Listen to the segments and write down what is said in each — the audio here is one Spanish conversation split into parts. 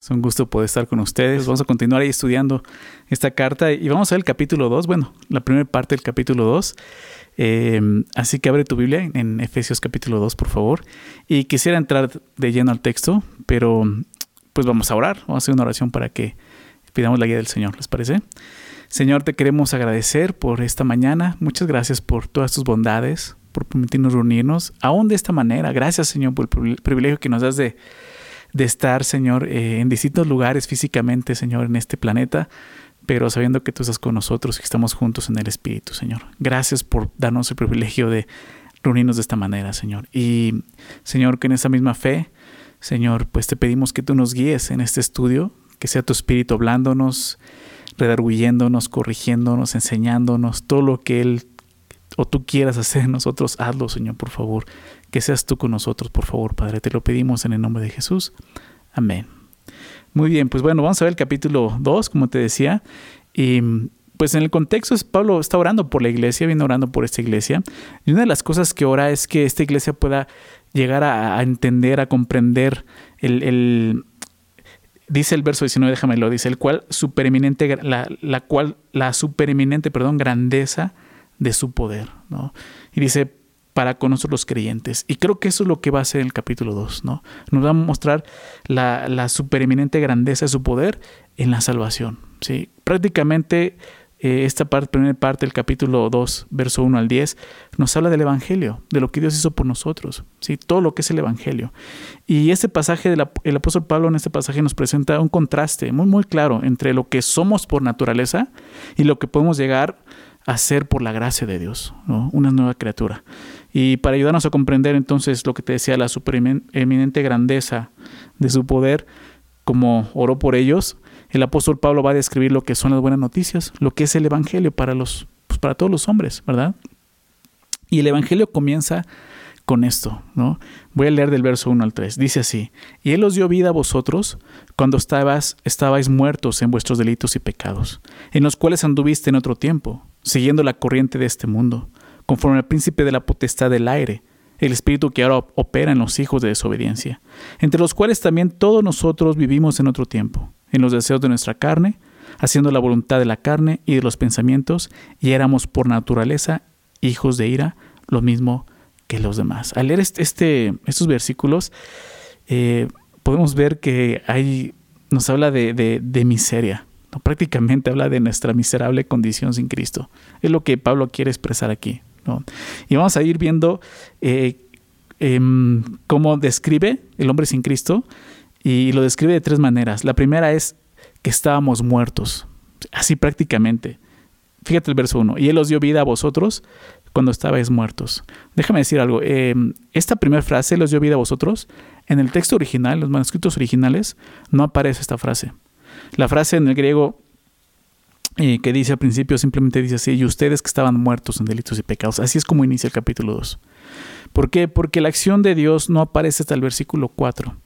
Es un gusto poder estar con ustedes. Vamos a continuar ahí estudiando esta carta y vamos a ver el capítulo 2, bueno, la primera parte del capítulo 2. Em, así que abre tu Biblia en Efesios capítulo 2, por favor. Y quisiera entrar de lleno al texto, pero pues vamos a orar, vamos a hacer una oración para que pidamos la guía del Señor, ¿les parece? Señor, te queremos agradecer por esta mañana. Muchas gracias por todas tus bondades, por permitirnos reunirnos, aún de esta manera. Gracias, Señor, por el privilegio que nos das de de estar, Señor, eh, en distintos lugares físicamente, Señor, en este planeta, pero sabiendo que tú estás con nosotros y que estamos juntos en el Espíritu, Señor. Gracias por darnos el privilegio de reunirnos de esta manera, Señor. Y, Señor, que en esa misma fe, Señor, pues te pedimos que tú nos guíes en este estudio, que sea tu Espíritu hablándonos, redarguyéndonos, corrigiéndonos, enseñándonos, todo lo que Él o tú quieras hacer nosotros, hazlo, Señor, por favor. Que seas tú con nosotros, por favor, Padre. Te lo pedimos en el nombre de Jesús. Amén. Muy bien, pues bueno, vamos a ver el capítulo 2, como te decía. Y pues en el contexto es Pablo está orando por la iglesia, viene orando por esta iglesia. Y una de las cosas que ora es que esta iglesia pueda llegar a, entender, a comprender el, dice el verso 19, déjame lo dice, el cual supereminente, la, la cual, la supereminente, perdón, grandeza de su poder, ¿no? Y dice, para con nosotros los creyentes. Y creo que eso es lo que va a hacer el capítulo 2, ¿no? Nos va a mostrar la, supereminente grandeza de su poder en la salvación, ¿sí? Prácticamente eh, esta primera parte del capítulo 2, verso 1 al 10, nos habla del Evangelio, de lo que Dios hizo por nosotros, ¿sí? todo lo que es el Evangelio. Y este pasaje, del el apóstol Pablo en este pasaje nos presenta un contraste muy, muy claro entre lo que somos por naturaleza y lo que podemos llegar hacer por la gracia de Dios, una nueva criatura. Y para ayudarnos a comprender entonces lo que te decía, la supereminente grandeza de su poder, como oró por ellos, el apóstol Pablo va a describir lo que son las buenas noticias, lo que es el Evangelio para, los, pues, para todos los hombres, ¿verdad? Y el Evangelio comienza con esto, ¿no? Voy a leer del verso 1 al 3. Dice así, y Él os dio vida a vosotros cuando estabas, estabais muertos en vuestros delitos y pecados, en los cuales anduviste en otro tiempo siguiendo la corriente de este mundo, conforme al príncipe de la potestad del aire, el espíritu que ahora opera en los hijos de desobediencia, entre los cuales también todos nosotros vivimos en otro tiempo, en los deseos de nuestra carne, haciendo la voluntad de la carne y de los pensamientos, y éramos por naturaleza hijos de ira, lo mismo que los demás. Al leer este, estos versículos, eh, podemos ver que hay, nos habla de miseria, Prácticamente habla de nuestra miserable condición sin Cristo. Es lo que Pablo quiere expresar aquí. Y vamos a ir viendo eh, em, cómo describe el hombre sin Cristo y lo describe de tres maneras. La primera es que estábamos muertos, así prácticamente. Fíjate el verso 1. Y Él os dio vida a vosotros cuando estabais muertos. Déjame decir algo. Em, esta primera frase, Él os dio vida a vosotros, en el texto original, los manuscritos originales, no aparece esta frase. La frase en el griego eh, que dice al principio simplemente dice así, y ustedes que estaban muertos en delitos y pecados. Así es como inicia el capítulo 2. ¿Por qué? Porque la acción de Dios no aparece hasta el versículo 4.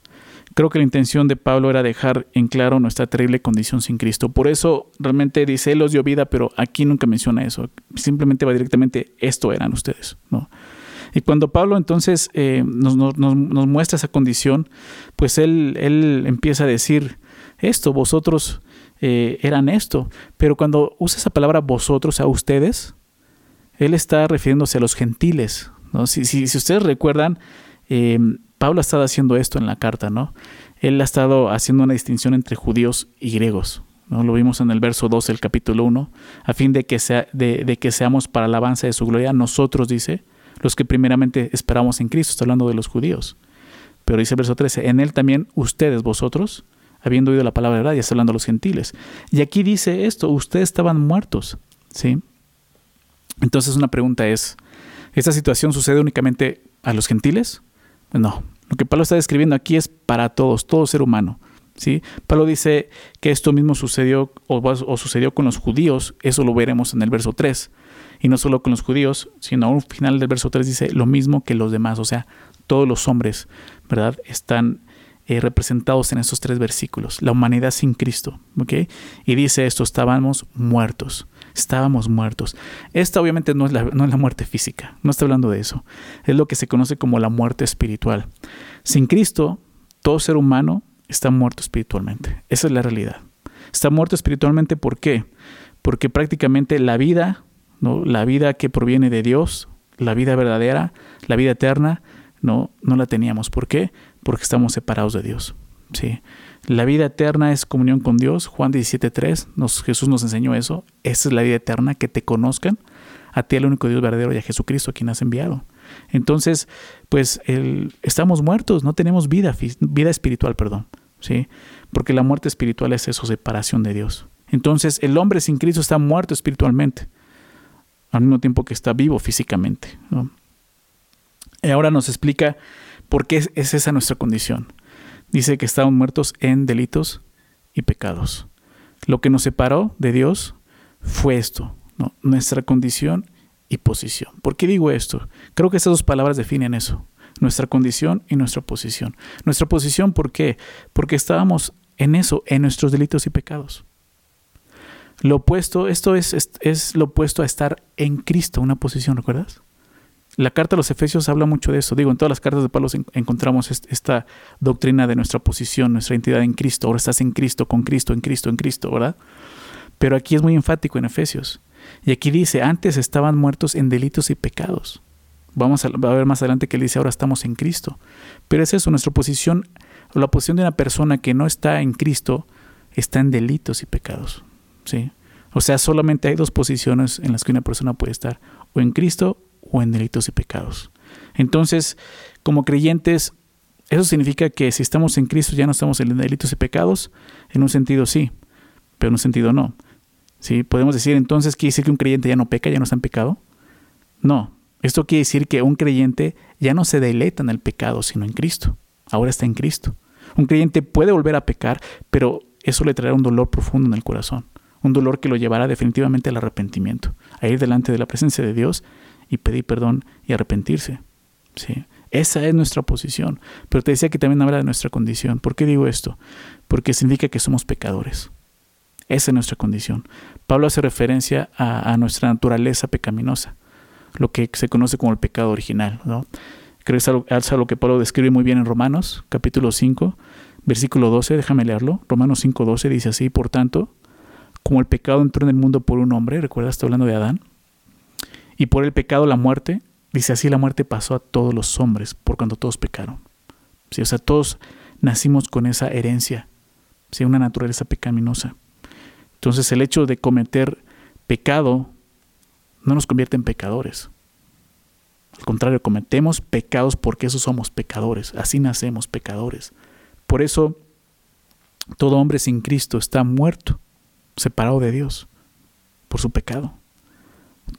Creo que la intención de Pablo era dejar en claro nuestra terrible condición sin Cristo. Por eso realmente dice, Él os dio vida, pero aquí nunca menciona eso. Simplemente va directamente, esto eran ustedes. ¿no? Y cuando Pablo entonces eh, nos, muestra esa condición, pues él, él empieza a decir, esto, vosotros eh, eran esto. Pero cuando usa esa palabra vosotros a ustedes, él está refiriéndose a los gentiles. ¿no? Si, si, ustedes recuerdan, eh, Pablo ha estado haciendo esto en la carta, ¿no? Él ha estado haciendo una distinción entre judíos y griegos. ¿no? Lo vimos en el verso 2 del capítulo 1, a fin de que, seamos para la alabanza de su gloria, nosotros, dice, los que primeramente esperamos en Cristo, está hablando de los judíos. Pero dice el verso 13, en él también ustedes, vosotros, habiendo oído la palabra de verdad, y está hablando a los gentiles. Y aquí dice esto, ustedes estaban muertos, ¿sí? Entonces una pregunta es, ¿esta situación sucede únicamente a los gentiles? No, lo que Pablo está describiendo aquí es para todos, todo ser humano. ¿sí? Pablo dice que esto mismo sucedió o, sucedió con los judíos, eso lo veremos en el verso 3. Y no solo con los judíos, sino al final del verso 3 dice lo mismo que los demás, o sea, todos los hombres, ¿verdad? Están eh, representados en estos tres versículos, la humanidad sin Cristo. Y dice esto, estábamos muertos, estábamos muertos. Esta obviamente no es, la, no es la muerte física, no está hablando de eso, es lo que se conoce como la muerte espiritual. Sin Cristo, todo ser humano está muerto espiritualmente. Esa es la realidad. Está muerto espiritualmente ¿por qué? Porque prácticamente la vida, ¿no? la vida que proviene de Dios, la vida verdadera, la vida eterna, no, no la teníamos. ¿Por qué? Porque estamos separados de Dios. ¿sí? La vida eterna es comunión con Dios. Juan 17.3, nos, Jesús nos enseñó eso. Esa es la vida eterna, que te conozcan a ti el único Dios verdadero y a Jesucristo a quien has enviado. Entonces, pues estamos muertos, no tenemos vida, vida espiritual, perdón, ¿sí? Porque la muerte espiritual es eso, separación de Dios. Entonces, el hombre sin Cristo está muerto espiritualmente, al mismo tiempo que está vivo físicamente. Y ahora nos explica por qué es esa nuestra condición. Dice que estamos muertos en delitos y pecados. Lo que nos separó de Dios fue esto, nuestra condición y posición. ¿Por qué digo esto? Creo que esas dos palabras definen eso, nuestra condición y nuestra posición. Nuestra posición, ¿por qué? Porque estábamos en eso, en nuestros delitos y pecados. Lo opuesto, esto es, es, lo opuesto a estar en Cristo, una posición, ¿recuerdas? La carta a los Efesios habla mucho de eso. Digo, en todas las cartas de Pablo encontramos esta doctrina de nuestra posición, nuestra identidad en Cristo. Ahora estás en Cristo, con Cristo, en Cristo, en Cristo, ¿verdad? Pero aquí es muy enfático en Efesios. Y aquí dice, antes estaban muertos en delitos y pecados. Vamos a, ver más adelante que dice, ahora estamos en Cristo. Pero es eso, nuestra posición, la posición de una persona que no está en Cristo, está en delitos y pecados. ¿sí? O sea, solamente hay dos posiciones en las que una persona puede estar, o en Cristo o en delitos y pecados. Entonces, como creyentes, eso significa que si estamos en Cristo ya no estamos en delitos y pecados, en un sentido sí, pero en un sentido no. ¿Sí? Podemos decir entonces, ¿quiere decir que un creyente ya no peca, ya no está en pecado? No, esto quiere decir que un creyente ya no se deleita en el pecado, sino en Cristo. Ahora está en Cristo. Un creyente puede volver a pecar, pero eso le traerá un dolor profundo en el corazón. Un dolor que lo llevará definitivamente al arrepentimiento, a ir delante de la presencia de Dios y pedir perdón y arrepentirse. ¿Sí? Esa es nuestra posición. Pero te decía que también habla de nuestra condición. ¿Por qué digo esto? Porque significa que somos pecadores. Esa es nuestra condición. Pablo hace referencia a, nuestra naturaleza pecaminosa, lo que se conoce como el pecado original. ¿no? Creo que es algo, que Pablo describe muy bien en Romanos, capítulo 5, versículo 12, déjame leerlo. Romanos 5, 12 dice así, por tanto, como el pecado entró en el mundo por un hombre, recuerda, está hablando de Adán, y por el pecado la muerte, dice así, la muerte pasó a todos los hombres, por cuanto todos pecaron. ¿Sí? O sea, todos nacimos con esa herencia, ¿sí? una naturaleza pecaminosa. Entonces el hecho de cometer pecado no nos convierte en pecadores. Al contrario, cometemos pecados porque eso somos pecadores. Así nacemos pecadores. Por eso todo hombre sin Cristo está muerto, separado de Dios, por su pecado.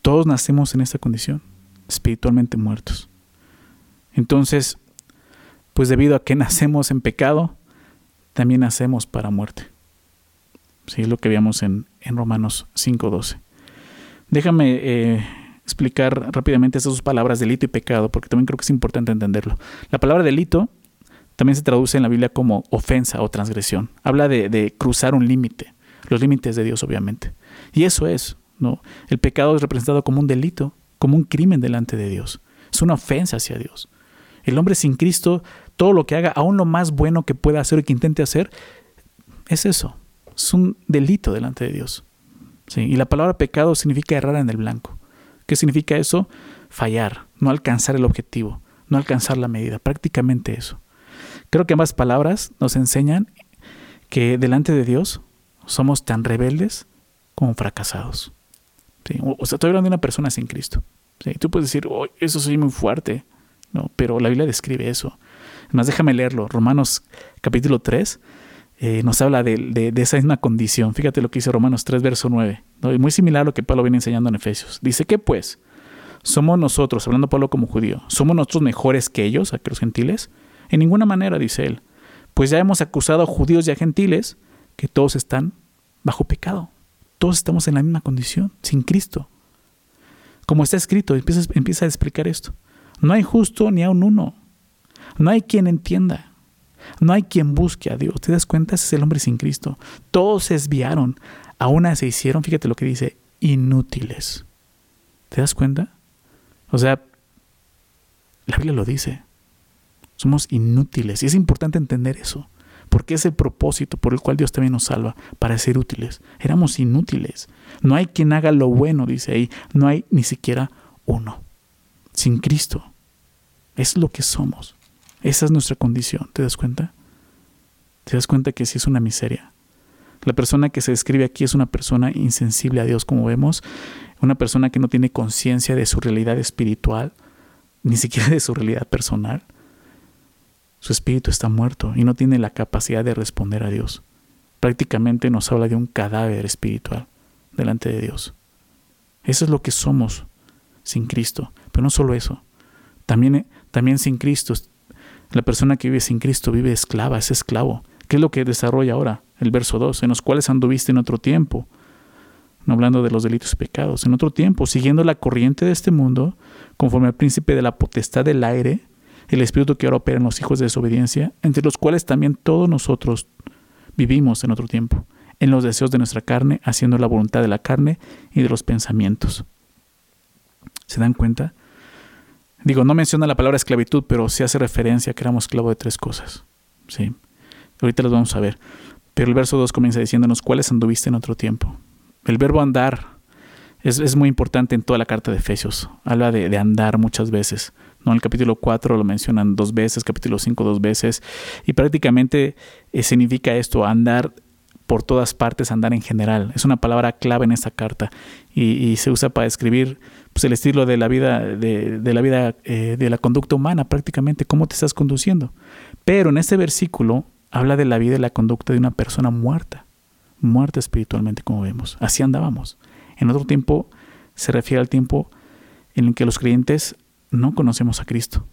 Todos nacemos en esta condición, espiritualmente muertos. Entonces, pues debido a que nacemos en pecado, también nacemos para muerte. Sí, es lo que veíamos en, en Romanos 5.12. Déjame eh, explicar rápidamente esas dos palabras, delito y pecado, porque también creo que es importante entenderlo. La palabra delito también se traduce en la Biblia como ofensa o transgresión. Habla de cruzar un límite, los límites de Dios, obviamente. Y eso es, ¿no? El pecado es representado como un delito, como un crimen delante de Dios. Es una ofensa hacia Dios. El hombre sin Cristo, todo lo que haga, aún lo más bueno que pueda hacer o que intente hacer, es eso, es un delito delante de Dios. Y la palabra pecado significa errar en el blanco. ¿Qué significa eso? Fallar, no alcanzar el objetivo, no alcanzar la medida, prácticamente eso. Creo que ambas palabras nos enseñan que delante de Dios somos tan rebeldes como fracasados. O, sea, estoy hablando de una persona sin Cristo. Tú puedes decir, oh, eso soy muy fuerte, ¿no? pero la Biblia describe eso. Además, déjame leerlo. Romanos capítulo 3 eh, nos habla de, esa misma condición. Fíjate lo que dice Romanos 3, verso 9. muy similar a lo que Pablo viene enseñando en Efesios. Dice que pues, somos nosotros, hablando Pablo como judío, ¿somos nosotros mejores que ellos, a que los gentiles? En ninguna manera, dice él. Pues ya hemos acusado a judíos y a gentiles que todos están bajo pecado. Todos estamos en la misma condición, sin Cristo. Como está escrito, empieza, a explicar esto. No hay justo ni aun uno. No hay quien entienda. No hay quien busque a Dios. ¿Te das cuenta? Ese es el hombre sin Cristo. Todos se desviaron. Aún se hicieron, fíjate lo que dice, inútiles. ¿Te das cuenta? O sea, la Biblia lo dice. Somos inútiles. Y es importante entender eso. Porque es el propósito por el cual Dios también nos salva, para ser útiles. Éramos inútiles. No hay quien haga lo bueno, dice ahí, no hay ni siquiera uno. Sin Cristo. Es lo que somos. Esa es nuestra condición, ¿te das cuenta? ¿Te das cuenta que sí es una miseria? La persona que se describe aquí es una persona insensible a Dios, como vemos, una persona que no tiene conciencia de su realidad espiritual, ni siquiera de su realidad personal. Su espíritu está muerto y no tiene la capacidad de responder a Dios. Prácticamente nos habla de un cadáver espiritual delante de Dios. Eso es lo que somos sin Cristo. Pero no solo eso. También, también sin Cristo, la persona que vive sin Cristo vive esclava, es esclavo. ¿Qué es lo que desarrolla ahora? El verso 2, en los cuales anduviste en otro tiempo, no hablando de los delitos y pecados, en otro tiempo, siguiendo la corriente de este mundo, conforme al príncipe de la potestad del aire, el espíritu que ahora opera en los hijos de desobediencia, entre los cuales también todos nosotros vivimos en otro tiempo, en los deseos de nuestra carne, haciendo la voluntad de la carne y de los pensamientos. ¿Se dan cuenta? Digo, no menciona la palabra esclavitud, pero sí hace referencia a que éramos esclavos de tres cosas. ¿sí? Ahorita las vamos a ver. Pero el verso 2 comienza diciéndonos cuáles anduviste en otro tiempo. El verbo andar es, muy importante en toda la carta de Efesios. Habla de, andar muchas veces. ¿No? El capítulo 4 lo mencionan dos veces, capítulo 5 dos veces. Y prácticamente eh, significa esto, andar por todas partes, andar en general. Es una palabra clave en esta carta y, se usa para describir pues, el estilo de la vida, de, la vida, eh, de la conducta humana prácticamente, cómo te estás conduciendo. Pero en este versículo habla de la vida y la conducta de una persona muerta muerta espiritualmente, como vemos. Así andábamos. En otro tiempo se refiere al tiempo en el que los creyentes no conocemos a Cristo.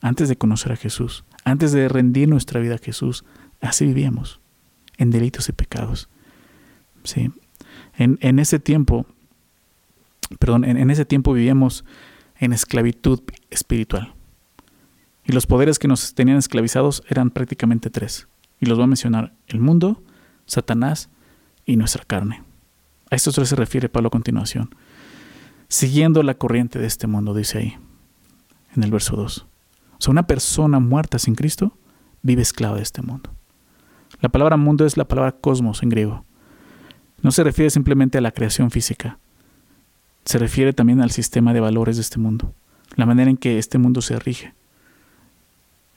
Antes de conocer a Jesús, antes de rendir nuestra vida a Jesús, así vivíamos, en delitos y pecados. ¿Sí? En, ese tiempo, perdón, en, en ese tiempo vivíamos en esclavitud espiritual. Y los poderes que nos tenían esclavizados eran prácticamente tres. Y los voy a mencionar, el mundo, Satanás y nuestra carne. A estos tres se refiere Pablo a continuación. Siguiendo la corriente de este mundo, dice ahí, en el verso 2. O sea, una persona muerta sin Cristo vive esclava de este mundo. La palabra mundo es la palabra cosmos en griego. No se refiere simplemente a la creación física. Se refiere también al sistema de valores de este mundo, la manera en que este mundo se rige.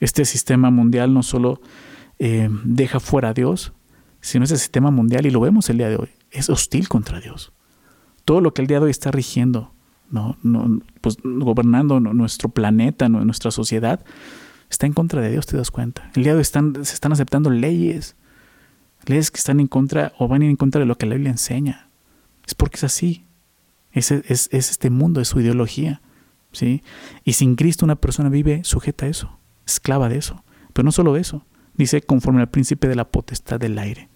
Este sistema mundial no solo eh, deja fuera a Dios, sino ese sistema mundial, y lo vemos el día de hoy, es hostil contra Dios. Todo lo que el día de hoy está rigiendo, no, no, pues, gobernando nuestro planeta, nuestra sociedad, está en contra de Dios, te das cuenta. El día de hoy están, se están aceptando leyes, leyes que están en contra o van en contra de lo que la Biblia enseña. Es porque es así. Es, es, es este mundo, es su ideología. ¿sí? Y sin Cristo una persona vive sujeta a eso, esclava de eso. Pero no solo eso, dice conforme al príncipe de la potestad del aire.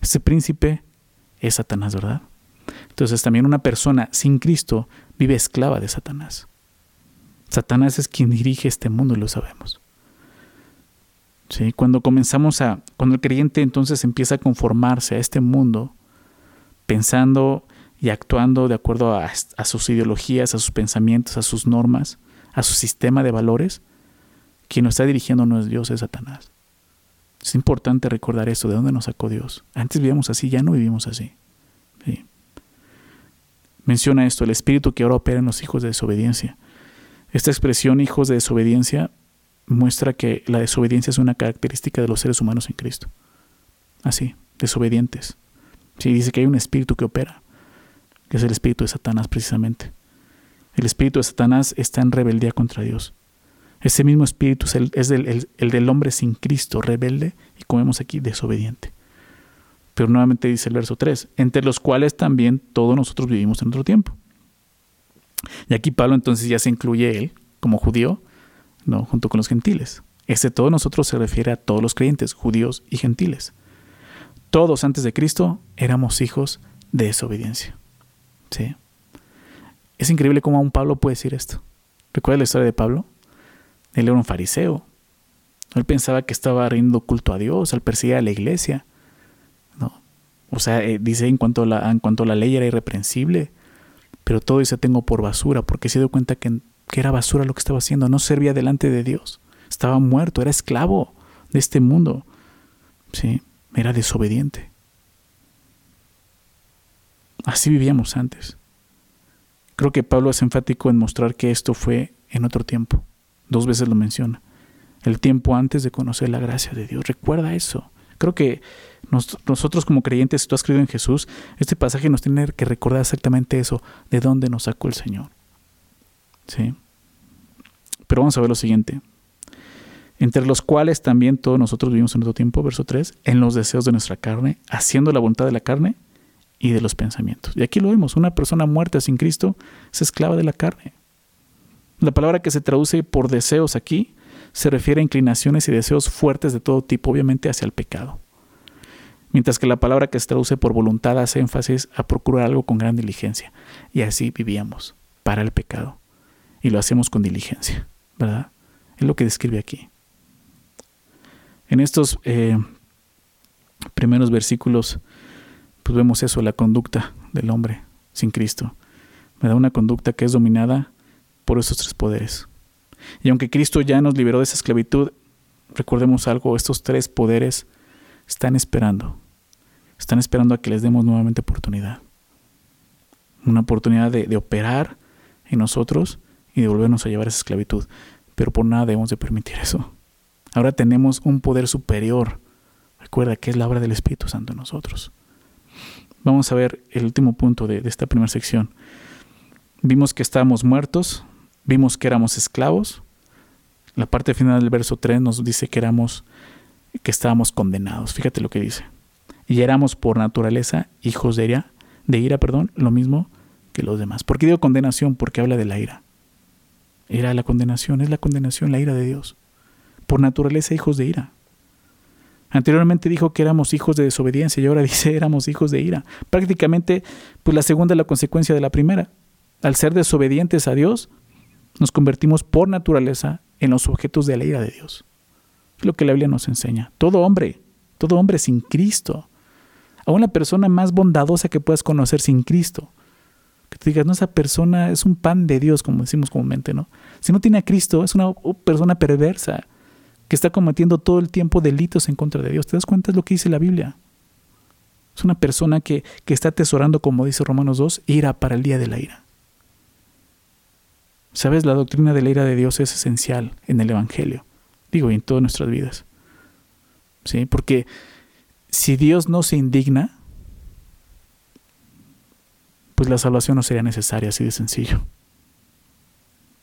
Ese príncipe es Satanás, ¿verdad? Entonces también una persona sin Cristo vive esclava de Satanás. Satanás es quien dirige este mundo y lo sabemos. ¿Sí? Cuando comenzamos a, cuando el creyente entonces empieza a conformarse a este mundo, pensando y actuando de acuerdo a, sus ideologías, a sus pensamientos, a sus normas, a su sistema de valores, quien lo está dirigiendo no es Dios, es Satanás. Es importante recordar eso, de dónde nos sacó Dios. Antes vivíamos así, ya no vivimos así. Menciona esto, el espíritu que ahora opera en los hijos de desobediencia. Esta expresión hijos de desobediencia muestra que la desobediencia es una característica de los seres humanos en Cristo. Así, desobedientes. Sí, dice que hay un espíritu que opera, que es el espíritu de Satanás precisamente. El espíritu de Satanás está en rebeldía contra Dios. Ese mismo espíritu es, el, del hombre sin Cristo, rebelde y como vemos aquí, desobediente. Pero nuevamente dice el verso 3, entre los cuales también todos nosotros vivimos en otro tiempo. Y aquí Pablo entonces ya se incluye él como judío, ¿no? junto con los gentiles. Este todos nosotros se refiere a todos los creyentes, judíos y gentiles. Todos antes de Cristo éramos hijos de desobediencia. ¿Sí? Es increíble cómo aún Pablo puede decir esto. ¿Recuerda la historia de Pablo? Él era un fariseo. Él pensaba que estaba rindiendo culto a Dios al perseguir a la iglesia. O sea, eh, dice en cuanto, a la, en cuanto la ley era irreprensible, pero todo dice tengo por basura, porque se dio cuenta que, que era basura lo que estaba haciendo, no servía delante de Dios. Estaba muerto, era esclavo de este mundo. ¿sí? Era desobediente. Así vivíamos antes. Creo que Pablo es enfático en mostrar que esto fue en otro tiempo. Dos veces lo menciona. El tiempo antes de conocer la gracia de Dios. Recuerda eso. Creo que nosotros como creyentes, si tú has creído en Jesús, este pasaje nos tiene que recordar exactamente eso, de dónde nos sacó el Señor. ¿Sí? Pero vamos a ver lo siguiente. Entre los cuales también todos nosotros vivimos en otro tiempo, verso 3, en los deseos de nuestra carne, haciendo la voluntad de la carne y de los pensamientos. Y aquí lo vemos, una persona muerta sin Cristo es esclava de la carne. La palabra que se traduce por deseos aquí se refiere a inclinaciones y deseos fuertes de todo tipo, obviamente hacia el pecado. Mientras que la palabra que se traduce por voluntad hace énfasis a procurar algo con gran diligencia. Y así vivíamos, para el pecado. Y lo hacemos con diligencia, ¿verdad? Es lo que describe aquí. En estos eh, primeros versículos, pues vemos eso, la conducta del hombre sin Cristo. Me da una conducta que es dominada por esos tres poderes. Y aunque Cristo ya nos liberó de esa esclavitud, recordemos algo, estos tres poderes están esperando. Están esperando a que les demos nuevamente oportunidad. Una oportunidad de, de operar en nosotros y de volvernos a llevar esa esclavitud. Pero por nada debemos de permitir eso. Ahora tenemos un poder superior. Recuerda que es la obra del Espíritu Santo en nosotros. Vamos a ver el último punto de, de esta primera sección. Vimos que estábamos muertos, vimos que éramos esclavos. La parte final del verso 3 nos dice que éramos que estábamos condenados. Fíjate lo que dice. Y éramos por naturaleza hijos de ira, de ira, perdón, lo mismo que los demás. ¿Por qué digo condenación? Porque habla de la ira. Era la condenación, es la condenación, la ira de Dios por naturaleza hijos de ira. Anteriormente dijo que éramos hijos de desobediencia y ahora dice éramos hijos de ira. Prácticamente, pues la segunda es la consecuencia de la primera. Al ser desobedientes a Dios, nos convertimos por naturaleza en los objetos de la ira de Dios. Es lo que la Biblia nos enseña. Todo hombre, todo hombre sin Cristo, aún la persona más bondadosa que puedas conocer sin Cristo, que te digas, no, esa persona es un pan de Dios, como decimos comúnmente, ¿no? Si no tiene a Cristo, es una persona perversa, que está cometiendo todo el tiempo delitos en contra de Dios. ¿Te das cuenta de lo que dice la Biblia? Es una persona que, que está atesorando, como dice Romanos 2, ira para el día de la ira. ¿Sabes? La doctrina de la ira de Dios es esencial en el Evangelio, y en todas nuestras vidas. ¿Sí? Porque si Dios no se indigna, pues la salvación no sería necesaria, así de sencillo.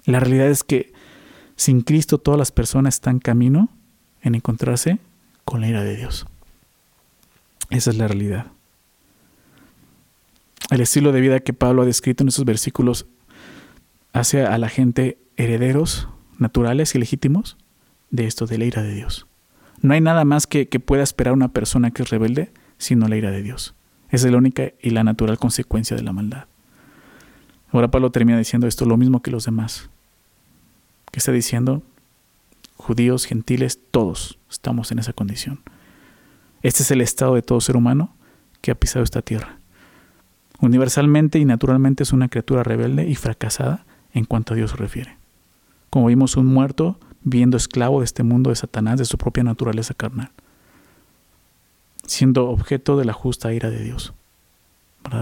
La realidad es que sin Cristo todas las personas están camino en encontrarse con la ira de Dios. Esa es la realidad. El estilo de vida que Pablo ha descrito en estos versículos hace a la gente herederos naturales y legítimos de esto, de la ira de Dios. No hay nada más que, que pueda esperar una persona que es rebelde sino la ira de Dios. Esa es la única y la natural consecuencia de la maldad. Ahora Pablo termina diciendo esto lo mismo que los demás. ¿Qué está diciendo? Judíos, gentiles, todos estamos en esa condición. Este es el estado de todo ser humano que ha pisado esta tierra. Universalmente y naturalmente es una criatura rebelde y fracasada en cuanto a Dios se refiere. Como vimos un muerto viendo esclavo de este mundo de Satanás, de su propia naturaleza carnal, siendo objeto de la justa ira de Dios,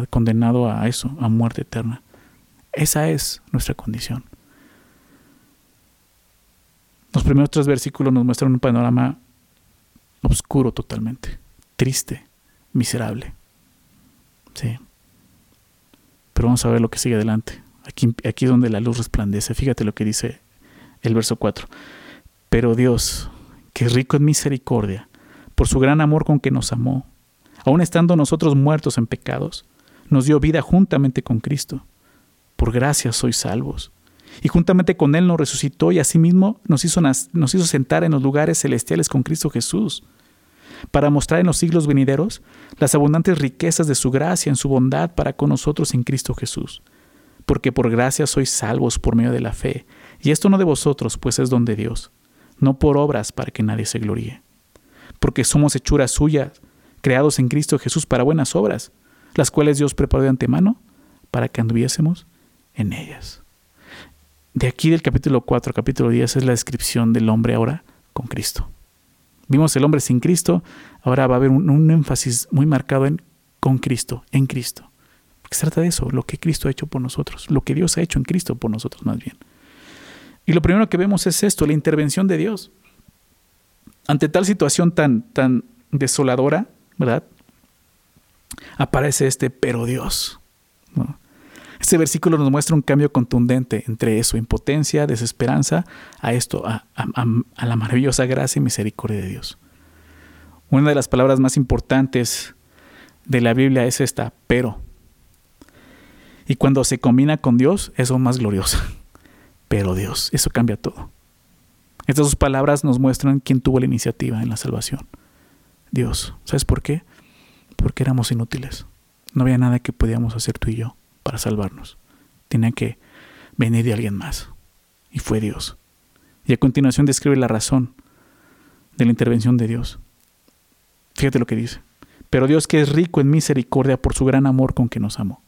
condenado a eso, a muerte eterna. Esa es nuestra condición. Los primeros tres versículos nos muestran un panorama oscuro totalmente, triste, miserable. Sí. Pero vamos a ver lo que sigue adelante. Aquí, aquí es donde la luz resplandece. Fíjate lo que dice el verso 4. Pero Dios, que es rico en misericordia, por su gran amor con que nos amó, aun estando nosotros muertos en pecados, nos dio vida juntamente con Cristo. Por gracia sois salvos y juntamente con Él nos resucitó y asimismo nos hizo, nos hizo sentar en los lugares celestiales con Cristo Jesús, para mostrar en los siglos venideros las abundantes riquezas de su gracia en su bondad para con nosotros en Cristo Jesús. Porque por gracia sois salvos por medio de la fe, y esto no de vosotros, pues es don de Dios, no por obras para que nadie se gloríe. Porque somos hechuras suyas, creados en Cristo Jesús para buenas obras, las cuales Dios preparó de antemano para que anduviésemos en ellas. De aquí del capítulo 4 capítulo 10 es la descripción del hombre ahora con Cristo. Vimos el hombre sin Cristo, ahora va a haber un, un énfasis muy marcado en con Cristo, en Cristo. Porque se trata de eso, lo que Cristo ha hecho por nosotros, lo que Dios ha hecho en Cristo por nosotros más bien. Y lo primero que vemos es esto, la intervención de Dios. Ante tal situación tan, tan desoladora, ¿verdad? Aparece este pero Dios. Este versículo nos muestra un cambio contundente entre eso, impotencia, desesperanza, a esto, a, la maravillosa gracia y misericordia de Dios. Una de las palabras más importantes de la Biblia es esta, pero. Y cuando se combina con Dios, es aún más gloriosa. Pero Dios, eso cambia todo. Estas dos palabras nos muestran quién tuvo la iniciativa en la salvación. Dios. ¿Sabes por qué? Porque éramos inútiles. No había nada que podíamos hacer tú y yo para salvarnos. Tenía que venir de alguien más. Y fue Dios. Y a continuación describe la razón de la intervención de Dios. Fíjate lo que dice. Pero Dios que es rico en misericordia por su gran amor con que nos amó.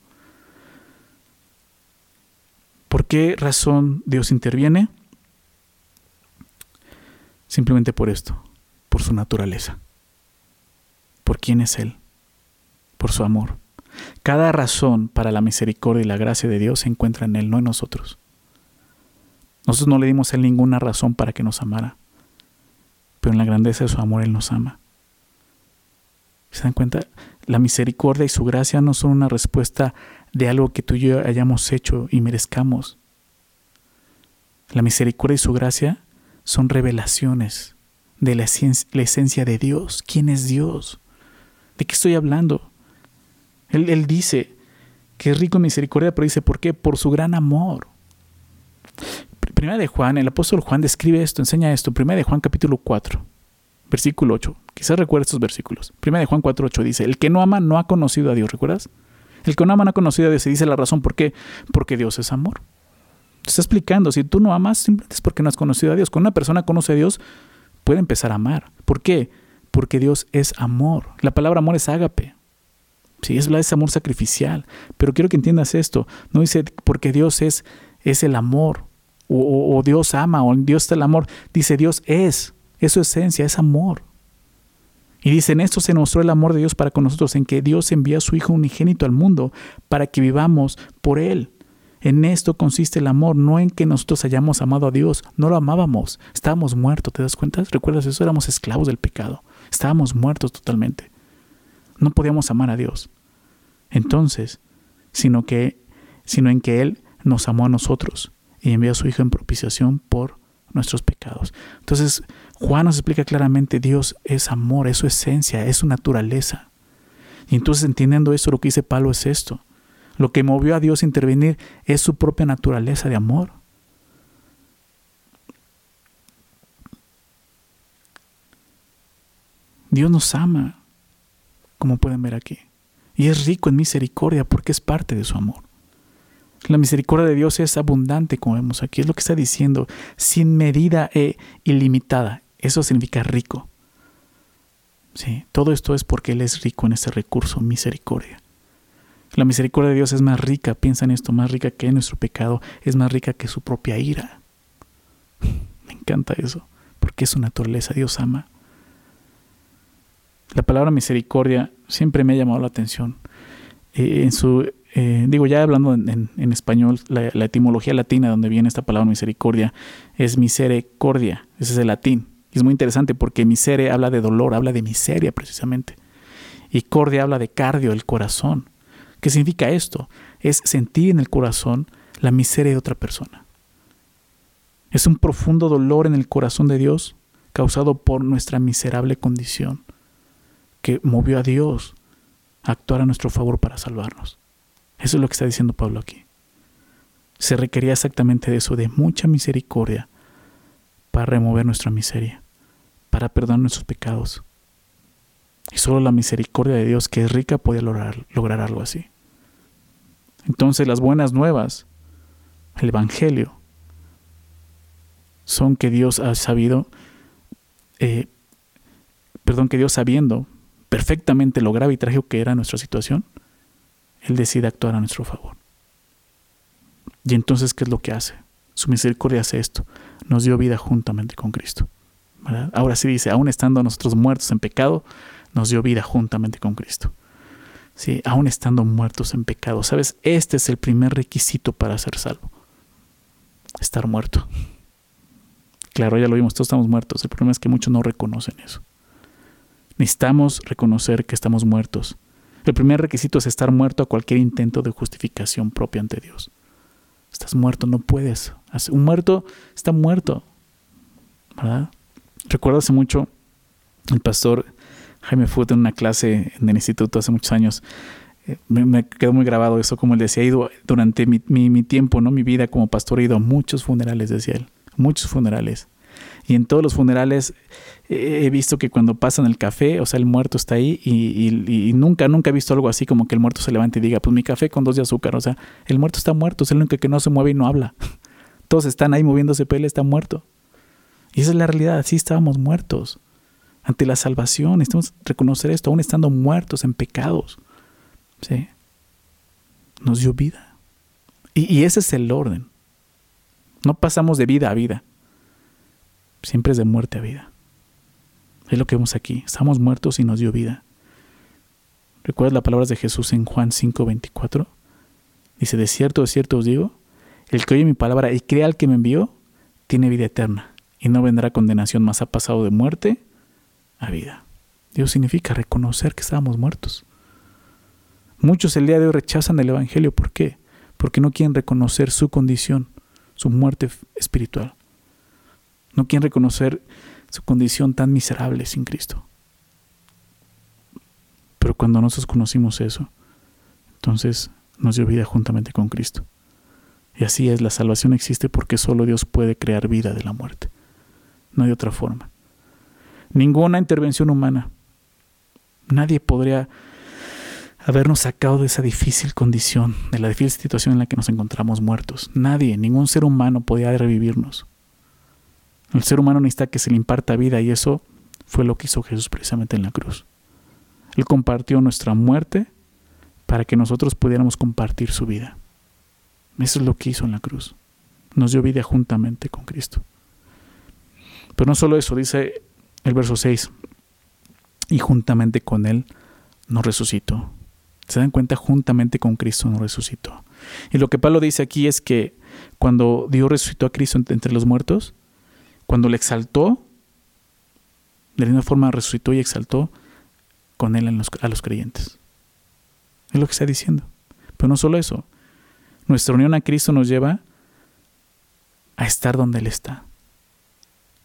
¿Por qué razón Dios interviene? Simplemente por esto, por su naturaleza, por quién es Él, por su amor. Cada razón para la misericordia y la gracia de Dios se encuentra en Él, no en nosotros. Nosotros no le dimos a Él ninguna razón para que nos amara, pero en la grandeza de su amor Él nos ama. ¿Se dan cuenta? La misericordia y su gracia no son una respuesta de algo que tú y yo hayamos hecho y merezcamos. La misericordia y su gracia son revelaciones de la, esencia de Dios. ¿Quién es Dios? ¿De qué estoy hablando? Él, dice que es rico en misericordia, pero dice, ¿por qué? Por su gran amor. Primera de Juan, el apóstol Juan describe esto, enseña esto. Primera de Juan capítulo 4, versículo 8. Quizás recuerdes estos versículos. Primera de Juan 4, 8 dice, el que no ama no ha conocido a Dios, ¿recuerdas? El que no ama no ha conocido a Dios. Se dice la razón. ¿Por qué? Porque Dios es amor. está explicando. Si tú no amas, simplemente es porque no has conocido a Dios. Cuando una persona conoce a Dios, puede empezar a amar. ¿Por qué? Porque Dios es amor. La palabra amor es ágape. Sí, es, amor sacrificial. Pero quiero que entiendas esto. No dice porque Dios es, es el amor. O, o Dios ama. O Dios es el amor. Dice Dios es. Es su esencia. Es amor. Y dice, en esto se mostró el amor de Dios para con nosotros, en que Dios envía a su Hijo unigénito al mundo para que vivamos por Él. En esto consiste el amor, no en que nosotros hayamos amado a Dios, no lo amábamos, estábamos muertos, ¿te das cuenta? ¿Recuerdas eso? Éramos esclavos del pecado, estábamos muertos totalmente. No podíamos amar a Dios. Entonces, sino que sino en que él nos amó a nosotros y envió a su hijo en propiciación por nuestros pecados. Entonces, Juan nos explica claramente, Dios es amor, es su esencia, es su naturaleza. Y entonces entendiendo esto, lo que dice Pablo es esto. Lo que movió a Dios a intervenir es su propia naturaleza de amor. Dios nos ama, como pueden ver aquí. Y es rico en misericordia porque es parte de su amor. La misericordia de Dios es abundante, como vemos aquí. Es lo que está diciendo, sin medida e ilimitada. Eso significa rico. Sí, todo esto es porque Él es rico en ese recurso, misericordia. La misericordia de Dios es más rica, piensa en esto, más rica que nuestro pecado, es más rica que su propia ira. Me encanta eso, porque es su naturaleza, Dios ama. La palabra misericordia siempre me ha llamado la atención. Eh, en su eh, digo, ya hablando en, español, la, etimología latina donde viene esta palabra misericordia es misericordia, ese es el latín. Y es muy interesante porque misere habla de dolor, habla de miseria precisamente. Y cordia habla de cardio, el corazón. ¿Qué significa esto? Es sentir en el corazón la miseria de otra persona. Es un profundo dolor en el corazón de Dios causado por nuestra miserable condición que movió a Dios a actuar a nuestro favor para salvarnos. Eso es lo que está diciendo Pablo aquí. Se requería exactamente de eso, de mucha misericordia para remover nuestra miseria, para perdonar nuestros pecados. Y solo la misericordia de Dios, que es rica, podía lograr, lograr algo así. Entonces las buenas nuevas, el Evangelio, son que Dios ha sabido, eh, perdón, que Dios sabiendo perfectamente lo grave y trágico que era nuestra situación, él decide actuar a nuestro favor. Y entonces, ¿qué es lo que hace? Su misericordia hace esto. Nos dio vida juntamente con Cristo. Ahora sí dice, aún estando nosotros muertos en pecado, nos dio vida juntamente con Cristo. Sí, aún estando muertos en pecado. ¿Sabes? Este es el primer requisito para ser salvo. Estar muerto. Claro, ya lo vimos, todos estamos muertos. El problema es que muchos no reconocen eso. Necesitamos reconocer que estamos muertos. El primer requisito es estar muerto a cualquier intento de justificación propia ante Dios. Estás muerto, no puedes. Un muerto está muerto. ¿Verdad? Recuerdo hace mucho el pastor Jaime Foote en una clase en el instituto hace muchos años. Eh, me, quedó muy grabado eso, como él decía, he ido durante mi, mi, tiempo, ¿no? mi vida como pastor, he ido a muchos funerales, decía él, muchos funerales. Y en todos los funerales he visto que cuando pasan el café, o sea, el muerto está ahí y, nunca, nunca he visto algo así como que el muerto se levante y diga, pues mi café con dos de azúcar, o sea, el muerto está muerto, es el único que no se mueve y no habla. Todos están ahí moviéndose, pero él está muerto. Y esa es la realidad, así estábamos muertos. Ante la salvación, necesitamos reconocer esto, aún estando muertos en pecados. ¿Sí? Nos dio vida. y ese es el orden. No pasamos de vida a vida. Siempre es de muerte a vida. Es lo que vemos aquí. Estamos muertos y nos dio vida. ¿Recuerdas las palabras de Jesús en Juan 5:24? Dice, de cierto, de cierto os digo, el que oye mi palabra y crea al que me envió, tiene vida eterna y no vendrá condenación, más ha pasado de muerte a vida. Dios significa reconocer que estábamos muertos. Muchos el día de hoy rechazan el Evangelio. ¿Por qué? Porque no quieren reconocer su condición, su muerte espiritual. No quieren reconocer su condición tan miserable sin Cristo. Pero cuando nosotros conocimos eso, entonces nos dio vida juntamente con Cristo. Y así es, la salvación existe porque solo Dios puede crear vida de la muerte. No hay otra forma. Ninguna intervención humana. Nadie podría habernos sacado de esa difícil condición, de la difícil situación en la que nos encontramos muertos. Nadie, ningún ser humano podía revivirnos. El ser humano necesita que se le imparta vida y eso fue lo que hizo Jesús precisamente en la cruz. Él compartió nuestra muerte para que nosotros pudiéramos compartir su vida. Eso es lo que hizo en la cruz. Nos dio vida juntamente con Cristo. Pero no solo eso, dice el verso 6, y juntamente con Él nos resucitó. ¿Se dan cuenta? Juntamente con Cristo nos resucitó. Y lo que Pablo dice aquí es que cuando Dios resucitó a Cristo entre los muertos, cuando le exaltó, de la misma forma resucitó y exaltó con él a los creyentes. Es lo que está diciendo. Pero no solo eso. Nuestra unión a Cristo nos lleva a estar donde Él está.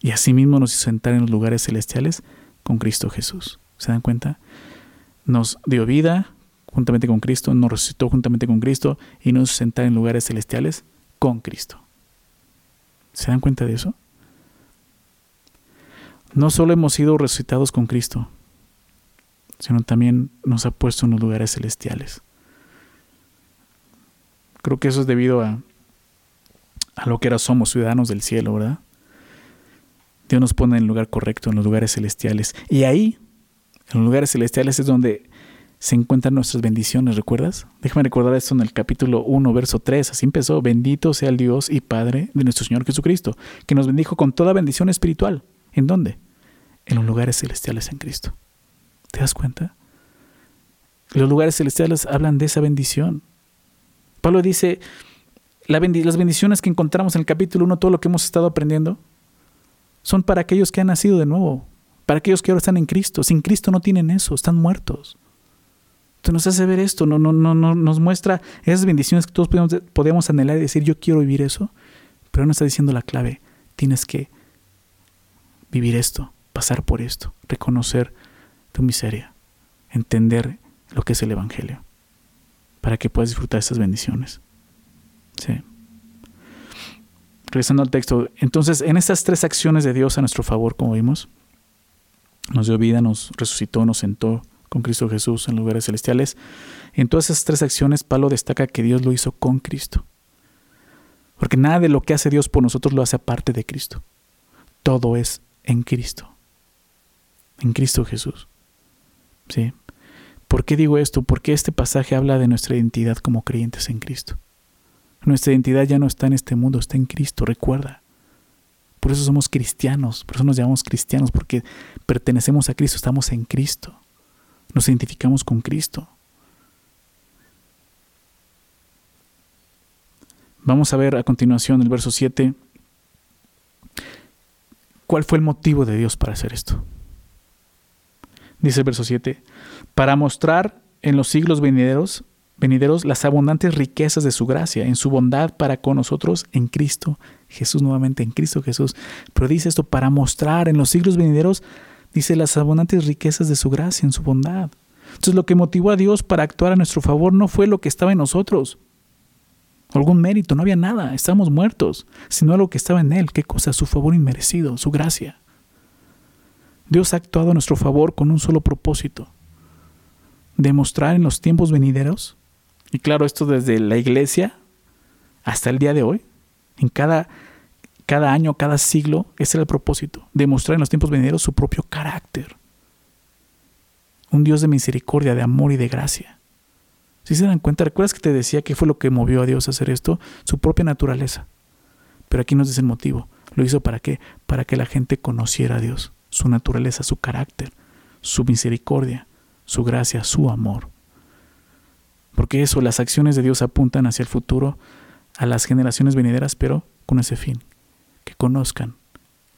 Y asimismo nos hizo sentar en los lugares celestiales con Cristo Jesús. ¿Se dan cuenta? Nos dio vida juntamente con Cristo, nos resucitó juntamente con Cristo y nos hizo sentar en lugares celestiales con Cristo. ¿Se dan cuenta de eso? No solo hemos sido resucitados con Cristo, sino también nos ha puesto en los lugares celestiales. Creo que eso es debido a, a lo que ahora somos, ciudadanos del cielo, ¿verdad? Dios nos pone en el lugar correcto, en los lugares celestiales. Y ahí, en los lugares celestiales, es donde se encuentran nuestras bendiciones, ¿recuerdas? Déjame recordar esto en el capítulo 1, verso 3. Así empezó. Bendito sea el Dios y Padre de nuestro Señor Jesucristo, que nos bendijo con toda bendición espiritual ¿En dónde? En los lugares celestiales en Cristo. ¿Te das cuenta? Los lugares celestiales hablan de esa bendición. Pablo dice, las bendiciones que encontramos en el capítulo 1, todo lo que hemos estado aprendiendo, son para aquellos que han nacido de nuevo, para aquellos que ahora están en Cristo. Sin Cristo no tienen eso, están muertos. Entonces nos hace ver esto, no, no, no, no, nos muestra esas bendiciones que todos podemos, podemos anhelar y decir, yo quiero vivir eso, pero no está diciendo la clave, tienes que vivir esto, pasar por esto, reconocer tu miseria, entender lo que es el Evangelio, para que puedas disfrutar estas bendiciones. Sí. Regresando al texto, entonces en estas tres acciones de Dios a nuestro favor, como vimos, nos dio vida, nos resucitó, nos sentó con Cristo Jesús en lugares celestiales. En todas esas tres acciones, Pablo destaca que Dios lo hizo con Cristo. Porque nada de lo que hace Dios por nosotros lo hace aparte de Cristo. Todo es en Cristo. En Cristo Jesús. ¿Sí? ¿Por qué digo esto? Porque este pasaje habla de nuestra identidad como creyentes en Cristo. Nuestra identidad ya no está en este mundo, está en Cristo, recuerda. Por eso somos cristianos, por eso nos llamamos cristianos, porque pertenecemos a Cristo, estamos en Cristo, nos identificamos con Cristo. Vamos a ver a continuación el verso 7. ¿Cuál fue el motivo de Dios para hacer esto? Dice el verso 7, para mostrar en los siglos venideros, venideros las abundantes riquezas de su gracia, en su bondad para con nosotros en Cristo Jesús, nuevamente en Cristo Jesús. Pero dice esto para mostrar en los siglos venideros, dice las abundantes riquezas de su gracia, en su bondad. Entonces lo que motivó a Dios para actuar a nuestro favor no fue lo que estaba en nosotros, algún mérito, no había nada, estábamos muertos, sino lo que estaba en Él, qué cosa, su favor inmerecido, su gracia. Dios ha actuado a nuestro favor con un solo propósito, demostrar en los tiempos venideros, y claro, esto desde la iglesia hasta el día de hoy, en cada, cada año, cada siglo, ese era el propósito, demostrar en los tiempos venideros su propio carácter. Un Dios de misericordia, de amor y de gracia. Si se dan cuenta, ¿recuerdas que te decía qué fue lo que movió a Dios a hacer esto? Su propia naturaleza. Pero aquí nos dice el motivo. ¿Lo hizo para qué? Para que la gente conociera a Dios su naturaleza, su carácter, su misericordia, su gracia, su amor. Porque eso, las acciones de Dios apuntan hacia el futuro, a las generaciones venideras, pero con ese fin, que conozcan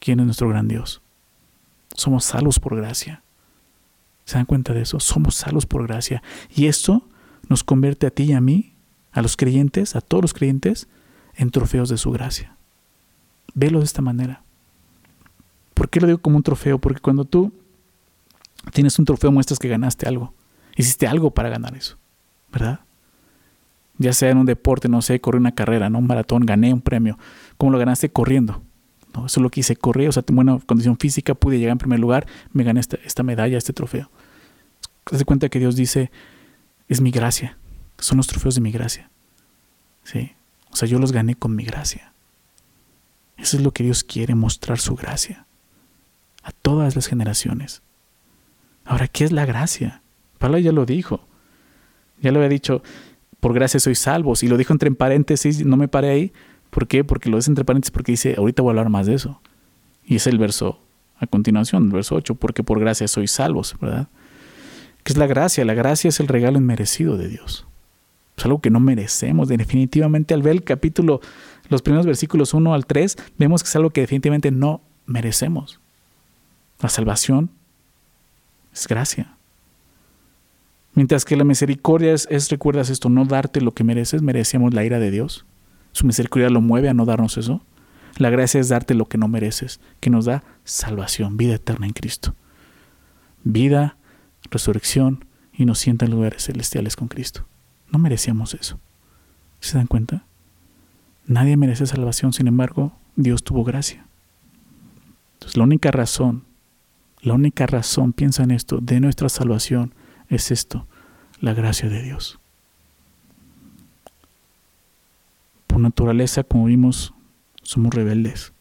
quién es nuestro gran Dios. Somos salvos por gracia. ¿Se dan cuenta de eso? Somos salvos por gracia. Y esto nos convierte a ti y a mí, a los creyentes, a todos los creyentes, en trofeos de su gracia. Velo de esta manera. ¿Por qué lo digo como un trofeo? Porque cuando tú tienes un trofeo muestras que ganaste algo. Hiciste algo para ganar eso, ¿verdad? Ya sea en un deporte, no sé, corrí una carrera, ¿no? Un maratón, gané un premio. ¿Cómo lo ganaste? Corriendo. ¿no? Eso es lo que hice, corrí, o sea, tengo buena condición física, pude llegar en primer lugar, me gané esta, medalla, este trofeo. Te cuenta que Dios dice, es mi gracia, son los trofeos de mi gracia. ¿Sí? O sea, yo los gané con mi gracia. Eso es lo que Dios quiere, mostrar su gracia a todas las generaciones. Ahora, ¿qué es la gracia? Pablo ya lo dijo. Ya lo había dicho, por gracia soy salvos. Y lo dijo entre paréntesis, no me paré ahí. ¿Por qué? Porque lo dice entre paréntesis porque dice, ahorita voy a hablar más de eso. Y es el verso a continuación, el verso 8, porque por gracia soy salvos, ¿verdad? ¿Qué es la gracia? La gracia es el regalo inmerecido de Dios. Es algo que no merecemos. Definitivamente al ver el capítulo, los primeros versículos 1 al 3, vemos que es algo que definitivamente no merecemos. La salvación es gracia. Mientras que la misericordia es, recuerdas esto, no darte lo que mereces, merecemos la ira de Dios. Su misericordia lo mueve a no darnos eso. La gracia es darte lo que no mereces, que nos da salvación, vida eterna en Cristo. Vida, resurrección y nos sienta en lugares celestiales con Cristo. No merecíamos eso. ¿Se dan cuenta? Nadie merece salvación, sin embargo, Dios tuvo gracia. Entonces, la única razón la única razón, piensa en esto, de nuestra salvación es esto, la gracia de Dios. Por naturaleza, como vimos, somos rebeldes,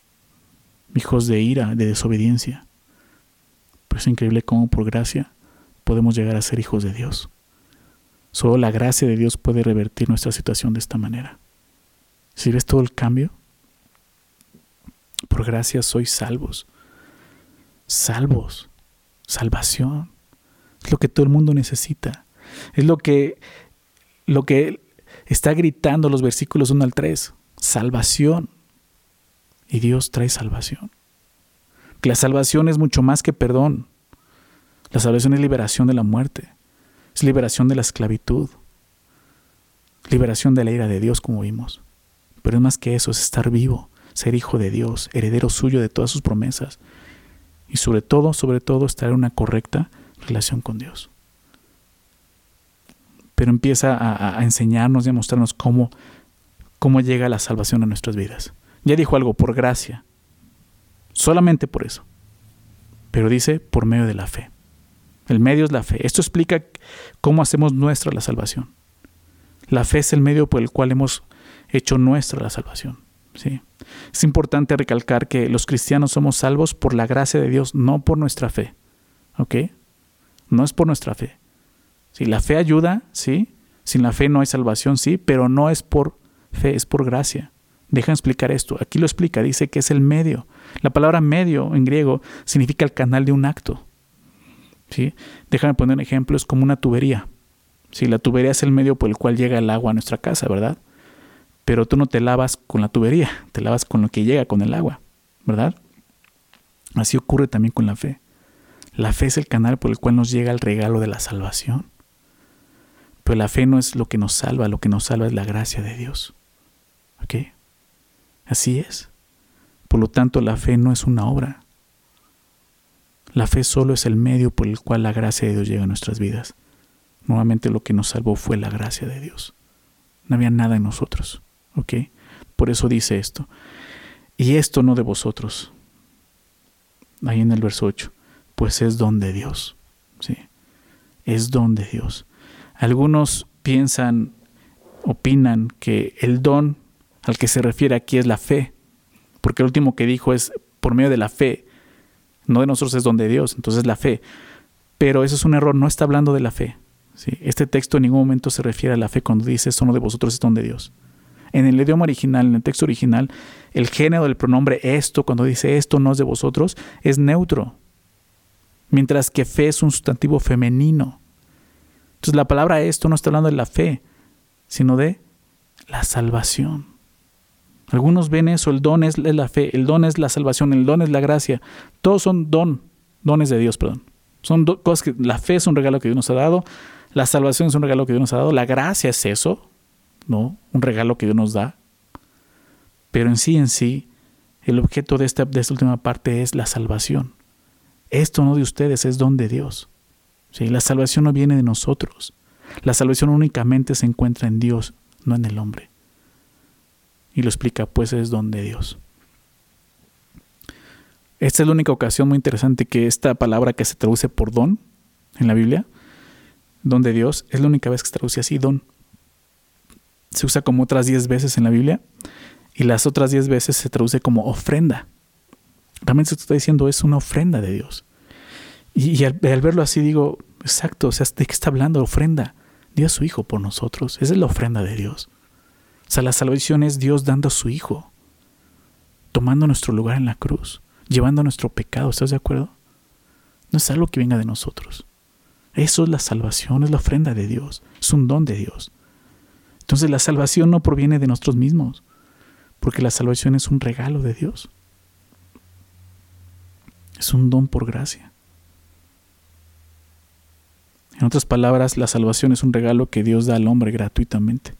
hijos de ira, de desobediencia. Pero es increíble cómo por gracia podemos llegar a ser hijos de Dios. Solo la gracia de Dios puede revertir nuestra situación de esta manera. Si ves todo el cambio, por gracia sois salvos salvos, salvación. Es lo que todo el mundo necesita. Es lo que, lo que está gritando los versículos 1 al 3. Salvación. Y Dios trae salvación. la salvación es mucho más que perdón. La salvación es liberación de la muerte. Es liberación de la esclavitud. Liberación de la ira de Dios, como vimos. Pero es más que eso, es estar vivo, ser hijo de Dios, heredero suyo de todas sus promesas y sobre todo, sobre todo, estar en una correcta relación con Dios. Pero empieza a, enseñarnos y a mostrarnos cómo, cómo llega la salvación a nuestras vidas. Ya dijo algo, por gracia. Solamente por eso. Pero dice, por medio de la fe. El medio es la fe. Esto explica cómo hacemos nuestra la salvación. La fe es el medio por el cual hemos hecho nuestra la salvación. ¿sí? Es importante recalcar que los cristianos somos salvos por la gracia de Dios, no por nuestra fe. ¿Ok? No es por nuestra fe. Si la fe ayuda, sí. Sin la fe no hay salvación, sí, pero no es por fe, es por gracia. Deja explicar esto. Aquí lo explica, dice que es el medio. La palabra medio en griego significa el canal de un acto. ¿Sí? Déjame poner un ejemplo, es como una tubería. ¿Sí? La tubería es el medio por el cual llega el agua a nuestra casa, ¿verdad? Pero tú no te lavas con la tubería, te lavas con lo que llega con el agua, ¿verdad? Así ocurre también con la fe. La fe es el canal por el cual nos llega el regalo de la salvación. Pero la fe no es lo que nos salva, lo que nos salva es la gracia de Dios. ¿Ok? Así es. Por lo tanto, la fe no es una obra. La fe solo es el medio por el cual la gracia de Dios llega a nuestras vidas. Nuevamente lo que nos salvó fue la gracia de Dios. No había nada en nosotros. ¿Ok? Por eso dice esto. Y esto no de vosotros. Ahí en el verso 8. Pues es don de Dios. ¿Sí? Es don de Dios. Algunos piensan, opinan que el don al que se refiere aquí es la fe, porque el último que dijo es por medio de la fe, no de nosotros es don de Dios, entonces la fe. Pero eso es un error, no está hablando de la fe. Este texto en ningún momento se refiere a la fe cuando dice uno de vosotros es don de Dios. En el idioma original, en el texto original, el género del pronombre esto, cuando dice esto no es de vosotros, es neutro. Mientras que fe es un sustantivo femenino. Entonces la palabra esto no está hablando de la fe, sino de la salvación. Algunos ven eso, el don es la fe, el don es la salvación, el don es la gracia. Todos son don, dones de Dios, perdón. Son cosas que la fe es un regalo que Dios nos ha dado, la salvación es un regalo que Dios nos ha dado, la gracia es eso, ¿no? Un regalo que Dios nos da. Pero en sí, en sí, el objeto de esta, última parte es la salvación. Esto no de ustedes, es don de Dios. ¿sí? La salvación no viene de nosotros. La salvación únicamente se encuentra en Dios, no en el hombre. Y lo explica, pues es don de Dios. Esta es la única ocasión muy interesante que esta palabra que se traduce por don en la Biblia, don de Dios, es la única vez que se traduce así, don. Se usa como otras diez veces en la Biblia y las otras diez veces se traduce como ofrenda. Realmente se está diciendo es una ofrenda de Dios. Y, al, verlo así digo, exacto, o sea, ¿de qué está hablando? Ofrenda. Dio a su Hijo por nosotros. Esa es la ofrenda de Dios. O sea, la salvación es Dios dando a su Hijo, tomando nuestro lugar en la cruz, llevando nuestro pecado. ¿Estás de acuerdo? No es algo que venga de nosotros. Eso es la salvación, es la ofrenda de Dios, es un don de Dios. Entonces la salvación no proviene de nosotros mismos, porque la salvación es un regalo de Dios. Es un don por gracia. En otras palabras, la salvación es un regalo que Dios da al hombre gratuitamente.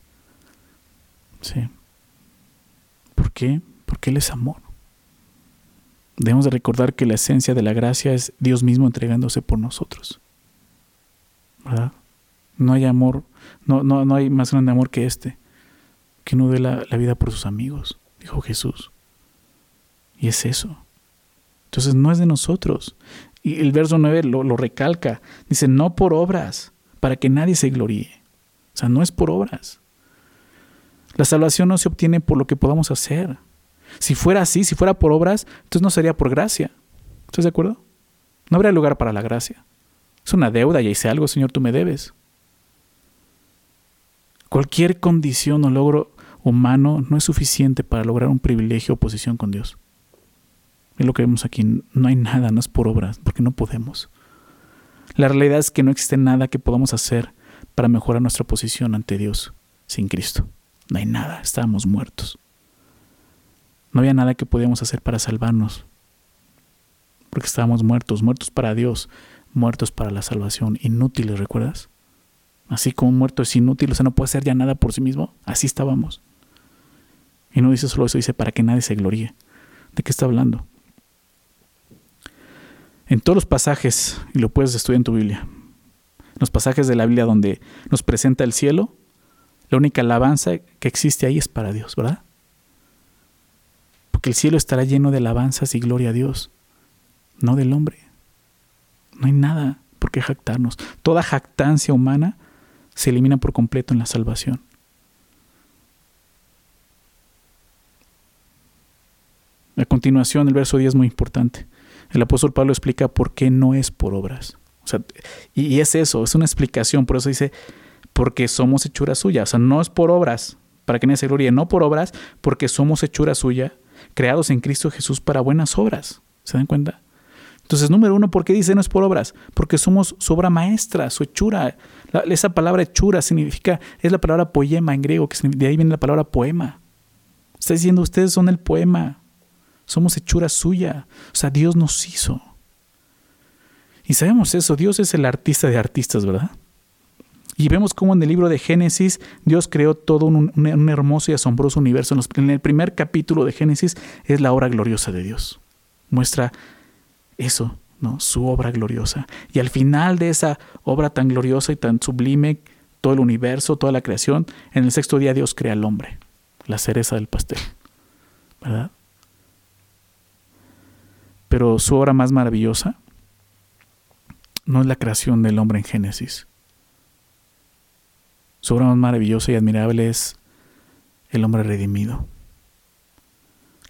Sí. ¿Por qué? Porque Él es amor. Debemos de recordar que la esencia de la gracia es Dios mismo entregándose por nosotros. ¿Verdad? No hay amor, no, no, no hay más grande amor que este, que no dé la, vida por sus amigos, dijo Jesús. Y es eso. Entonces no es de nosotros. Y el verso 9 lo, lo, recalca. Dice, no por obras, para que nadie se gloríe. O sea, no es por obras. La salvación no se obtiene por lo que podamos hacer. Si fuera así, si fuera por obras, entonces no sería por gracia. ¿Estás de acuerdo? No habría lugar para la gracia. Es una deuda, y hice algo, Señor, tú me debes. Cualquier condición o logro humano no es suficiente para lograr un privilegio o posición con Dios. Es lo que vemos aquí. No hay nada, no es por obras, porque no podemos. La realidad es que no existe nada que podamos hacer para mejorar nuestra posición ante Dios sin Cristo. No hay nada, estábamos muertos. No había nada que podíamos hacer para salvarnos, porque estábamos muertos, muertos para Dios, muertos para la salvación, inútiles, ¿recuerdas? Así como un muerto es inútil, o sea, no puede hacer ya nada por sí mismo, así estábamos. Y no dice solo eso, dice para que nadie se gloríe. ¿De qué está hablando? En todos los pasajes, y lo puedes estudiar en tu Biblia, los pasajes de la Biblia donde nos presenta el cielo, la única alabanza que existe ahí es para Dios, ¿verdad? Porque el cielo estará lleno de alabanzas y gloria a Dios, no del hombre. No hay nada por qué jactarnos. Toda jactancia humana se elimina por completo en la salvación. A continuación, el verso 10 es muy importante. El apóstol Pablo explica por qué no es por obras. y, y es eso, es una explicación. Por eso dice, porque somos hechura suya. O sea, no es por obras, para que nadie se glorie, no por obras, porque somos hechura suya, creados en Cristo Jesús para buenas obras. ¿Se dan cuenta? Entonces, número uno, ¿por qué dice no es por obras? Porque somos su obra maestra, su hechura. esa palabra hechura significa, es la palabra poema en griego, que de ahí viene la palabra poema. Está diciendo, ustedes son el poema, somos hechura suya. O sea, Dios nos hizo. Y sabemos eso, Dios es el artista de artistas, ¿verdad? Y vemos cómo en el libro de Génesis Dios creó todo un, hermoso y asombroso universo. En el primer capítulo de Génesis es la obra gloriosa de Dios. Muestra eso, ¿no? Su obra gloriosa. Y al final de esa obra tan gloriosa y tan sublime, todo el universo, toda la creación, en el sexto día Dios crea al hombre, la cereza del pastel. ¿Verdad? Pero su obra más maravillosa no es la creación del hombre en Génesis. Su obra más maravillosa y admirable es el hombre redimido.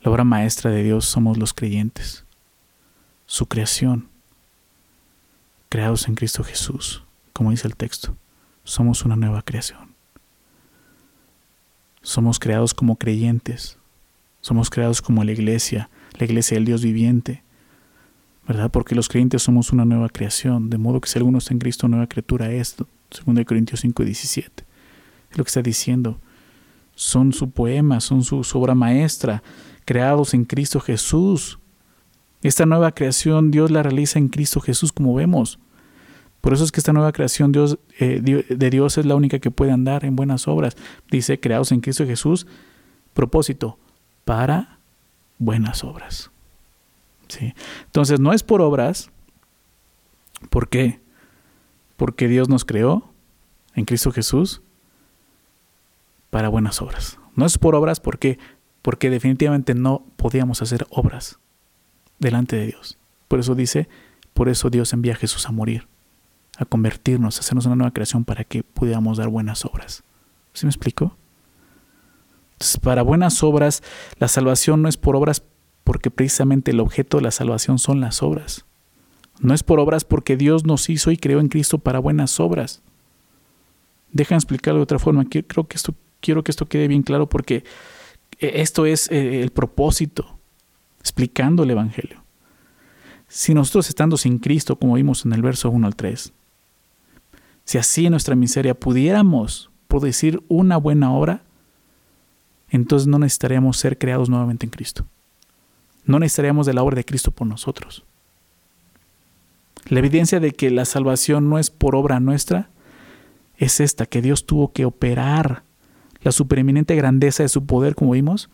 La obra maestra de Dios somos los creyentes, su creación, creados en Cristo Jesús, como dice el texto. Somos una nueva creación. Somos creados como creyentes, somos creados como la iglesia, la iglesia del Dios viviente, ¿verdad? Porque los creyentes somos una nueva creación, de modo que si alguno está en Cristo, nueva criatura es, 2 Corintios 5 y 17. Es lo que está diciendo. Son su poema, son su, obra maestra, creados en Cristo Jesús. Esta nueva creación Dios la realiza en Cristo Jesús, como vemos. Por eso es que esta nueva creación eh, de Dios es la única que puede andar en buenas obras. Dice, creados en Cristo Jesús, propósito, para buenas obras. ¿Sí? Entonces, no es por obras. ¿Por qué? Porque Dios nos creó en Cristo Jesús para buenas obras. No es por obras porque porque definitivamente no podíamos hacer obras delante de Dios. Por eso dice, por eso Dios envía a Jesús a morir, a convertirnos, a hacernos una nueva creación para que pudiéramos dar buenas obras. ¿Sí me explico? Entonces, para buenas obras, la salvación no es por obras porque precisamente el objeto de la salvación son las obras. No es por obras porque Dios nos hizo y creó en Cristo para buenas obras. Deja explicarlo de otra forma. Creo que esto quiero que esto quede bien claro porque eh, esto es eh, el propósito, explicando el Evangelio. Si nosotros estando sin Cristo, como vimos en el verso 1 al 3, si así en nuestra miseria pudiéramos producir una buena obra, entonces no necesitaríamos ser creados nuevamente en Cristo. No necesitaríamos de la obra de Cristo por nosotros. La evidencia de que la salvación no es por obra nuestra es esta, que Dios tuvo que operar la supereminente grandeza de su poder, como vimos,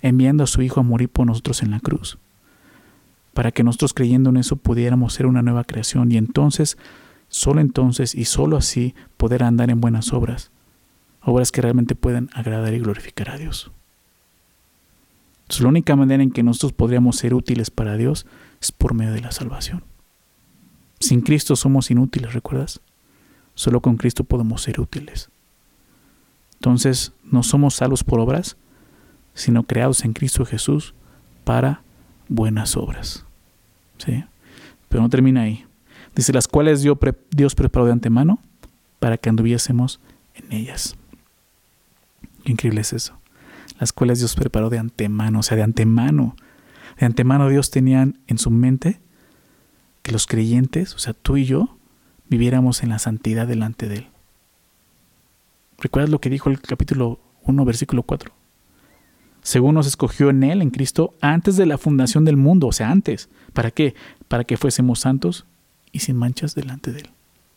enviando a su Hijo a morir por nosotros en la cruz, para que nosotros creyendo en eso pudiéramos ser una nueva creación y entonces, solo entonces y solo así poder andar en buenas obras, obras que realmente puedan agradar y glorificar a Dios. Entonces, la única manera en que nosotros podríamos ser útiles para Dios es por medio de la salvación. Sin Cristo somos inútiles, ¿recuerdas? Solo con Cristo podemos ser útiles. Entonces, no somos salvos por obras, sino creados en Cristo Jesús para buenas obras. ¿Sí? Pero no termina ahí. Dice, las cuales Dios preparó de antemano para que anduviésemos en ellas. Qué increíble es eso. Las cuales Dios preparó de antemano, o sea, de antemano. De antemano Dios tenía en su mente que los creyentes, o sea, tú y yo, viviéramos en la santidad delante de Él. ¿Recuerdas lo que dijo el capítulo 1, versículo 4? Según nos escogió en Él, en Cristo, antes de la fundación del mundo, o sea, antes. ¿Para qué? Para que fuésemos santos y sin manchas delante de Él.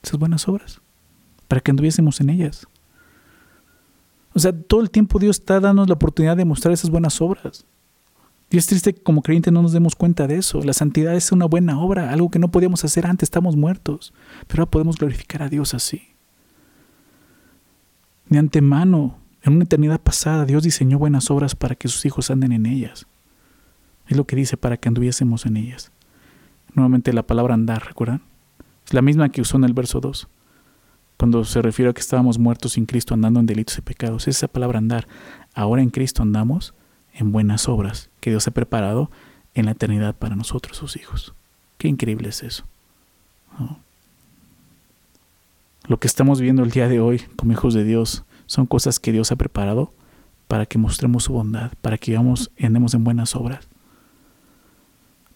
Esas buenas obras. Para que anduviésemos en ellas. O sea, todo el tiempo Dios está dando la oportunidad de mostrar esas buenas obras. Y es triste que como creyentes no nos demos cuenta de eso. La santidad es una buena obra, algo que no podíamos hacer antes, estamos muertos. Pero ahora podemos glorificar a Dios así. De antemano, en una eternidad pasada, Dios diseñó buenas obras para que sus hijos anden en ellas. Es lo que dice para que anduviésemos en ellas. Nuevamente la palabra andar, ¿recuerdan? Es la misma que usó en el verso 2, cuando se refiere a que estábamos muertos sin Cristo andando en delitos y pecados. Es esa palabra andar. Ahora en Cristo andamos en buenas obras que Dios ha preparado en la eternidad para nosotros, sus hijos. Qué increíble es eso. Lo que estamos viendo el día de hoy como hijos de Dios son cosas que Dios ha preparado para que mostremos su bondad, para que vivamos y andemos en buenas obras.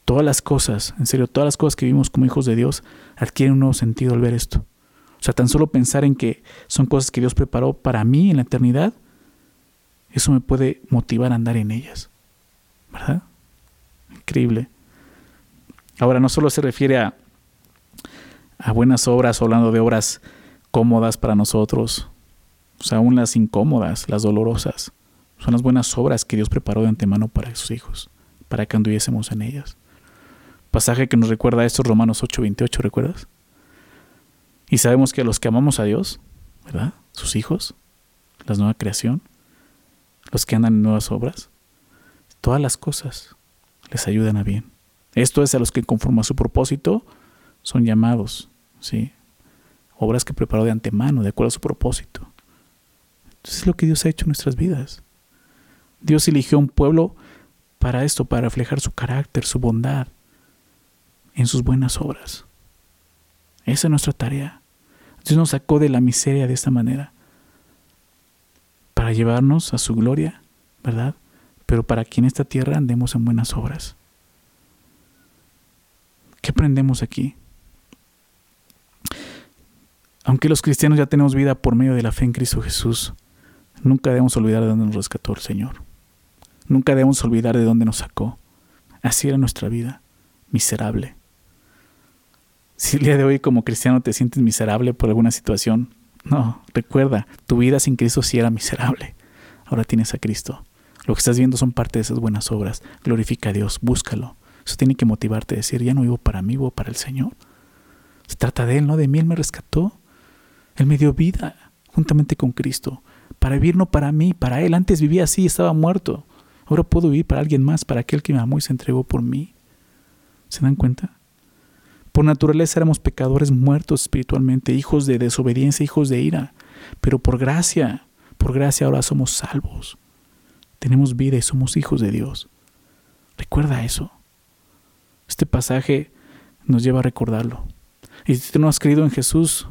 Todas las cosas, en serio, todas las cosas que vivimos como hijos de Dios adquieren un nuevo sentido al ver esto. O sea, tan solo pensar en que son cosas que Dios preparó para mí en la eternidad, eso me puede motivar a andar en ellas. ¿Verdad? Increíble. Ahora, no solo se refiere a, a buenas obras, hablando de obras cómodas para nosotros, o sea, aún las incómodas, las dolorosas, son las buenas obras que Dios preparó de antemano para sus hijos, para que anduviésemos en ellas. Pasaje que nos recuerda a esto, Romanos 8:28, ¿recuerdas? Y sabemos que los que amamos a Dios, ¿verdad? Sus hijos, la nueva creación, los que andan en nuevas obras, todas las cosas les ayudan a bien. Esto es a los que conforme a su propósito son llamados, ¿sí? Obras que preparó de antemano, de acuerdo a su propósito. Entonces es lo que Dios ha hecho en nuestras vidas. Dios eligió un pueblo para esto, para reflejar su carácter, su bondad, en sus buenas obras. Esa es nuestra tarea. Dios nos sacó de la miseria de esta manera para llevarnos a su gloria, ¿verdad? Pero para que en esta tierra andemos en buenas obras. ¿Qué aprendemos aquí? Aunque los cristianos ya tenemos vida por medio de la fe en Cristo Jesús, nunca debemos olvidar de dónde nos rescató el Señor. Nunca debemos olvidar de dónde nos sacó. Así era nuestra vida, miserable. Si el día de hoy como cristiano te sientes miserable por alguna situación, no, recuerda, tu vida sin Cristo sí era miserable. Ahora tienes a Cristo. Lo que estás viendo son parte de esas buenas obras. Glorifica a Dios, búscalo. Eso tiene que motivarte a decir, ya no vivo para mí, vivo para el Señor. Se trata de Él, no de mí, Él me rescató. Él me dio vida juntamente con Cristo. Para vivir no para mí, para Él. Antes vivía así, estaba muerto. Ahora puedo vivir para alguien más, para aquel que me amó y se entregó por mí. ¿Se dan cuenta? Por naturaleza éramos pecadores muertos espiritualmente, hijos de desobediencia, hijos de ira. Pero por gracia, por gracia ahora somos salvos. Tenemos vida y somos hijos de Dios. Recuerda eso. Este pasaje nos lleva a recordarlo. Y si tú no has creído en Jesús,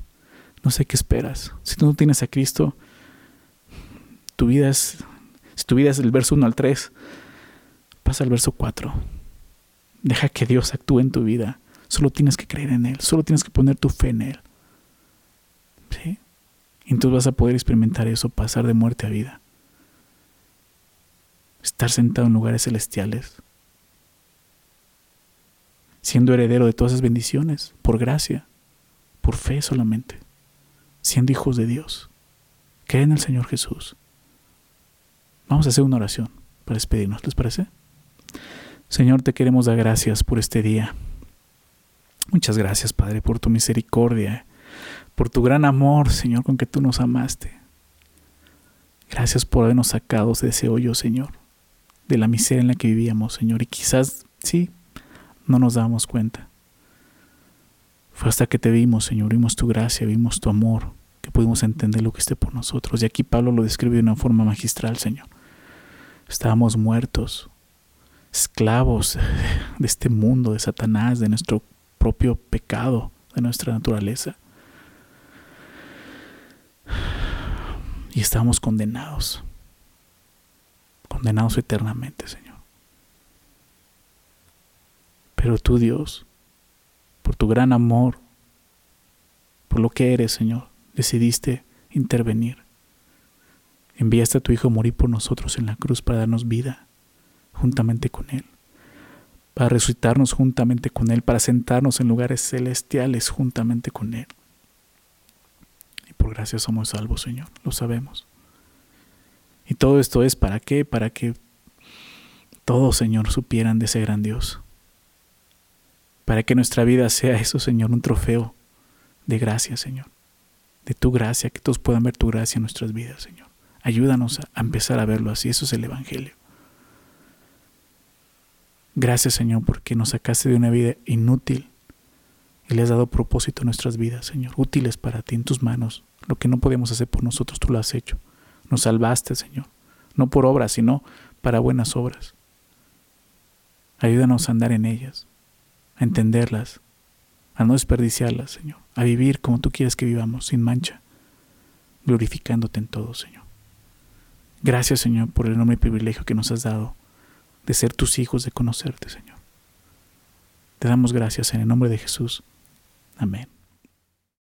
no sé qué esperas. Si tú no tienes a Cristo, tu vida es, si tu vida es el verso 1 al 3, pasa al verso 4. Deja que Dios actúe en tu vida. Solo tienes que creer en Él, solo tienes que poner tu fe en Él. ¿Sí? Entonces vas a poder experimentar eso, pasar de muerte a vida. Estar sentado en lugares celestiales, siendo heredero de todas esas bendiciones, por gracia, por fe solamente, siendo hijos de Dios. Cree en el Señor Jesús. Vamos a hacer una oración para despedirnos, ¿les parece? Señor, te queremos dar gracias por este día. Muchas gracias, Padre, por tu misericordia, por tu gran amor, Señor, con que tú nos amaste. Gracias por habernos sacado de ese hoyo, Señor, de la miseria en la que vivíamos, Señor, y quizás, sí, no nos dábamos cuenta. Fue hasta que te vimos, Señor, vimos tu gracia, vimos tu amor, que pudimos entender lo que esté por nosotros. Y aquí Pablo lo describe de una forma magistral, Señor. Estábamos muertos, esclavos de este mundo, de Satanás, de nuestro propio pecado de nuestra naturaleza. Y estamos condenados, condenados eternamente, Señor. Pero tú, Dios, por tu gran amor, por lo que eres, Señor, decidiste intervenir. Enviaste a tu Hijo a morir por nosotros en la cruz para darnos vida juntamente con Él para resucitarnos juntamente con Él, para sentarnos en lugares celestiales juntamente con Él. Y por gracia somos salvos, Señor, lo sabemos. Y todo esto es para qué? Para que todos, Señor, supieran de ese gran Dios. Para que nuestra vida sea eso, Señor, un trofeo de gracia, Señor. De tu gracia, que todos puedan ver tu gracia en nuestras vidas, Señor. Ayúdanos a empezar a verlo así. Eso es el Evangelio. Gracias Señor porque nos sacaste de una vida inútil y le has dado propósito a nuestras vidas, Señor, útiles para ti en tus manos. Lo que no podemos hacer por nosotros, tú lo has hecho. Nos salvaste, Señor, no por obras, sino para buenas obras. Ayúdanos a andar en ellas, a entenderlas, a no desperdiciarlas, Señor, a vivir como tú quieres que vivamos, sin mancha, glorificándote en todo, Señor. Gracias, Señor, por el enorme privilegio que nos has dado de ser tus hijos, de conocerte, Señor. Te damos gracias en el nombre de Jesús. Amén.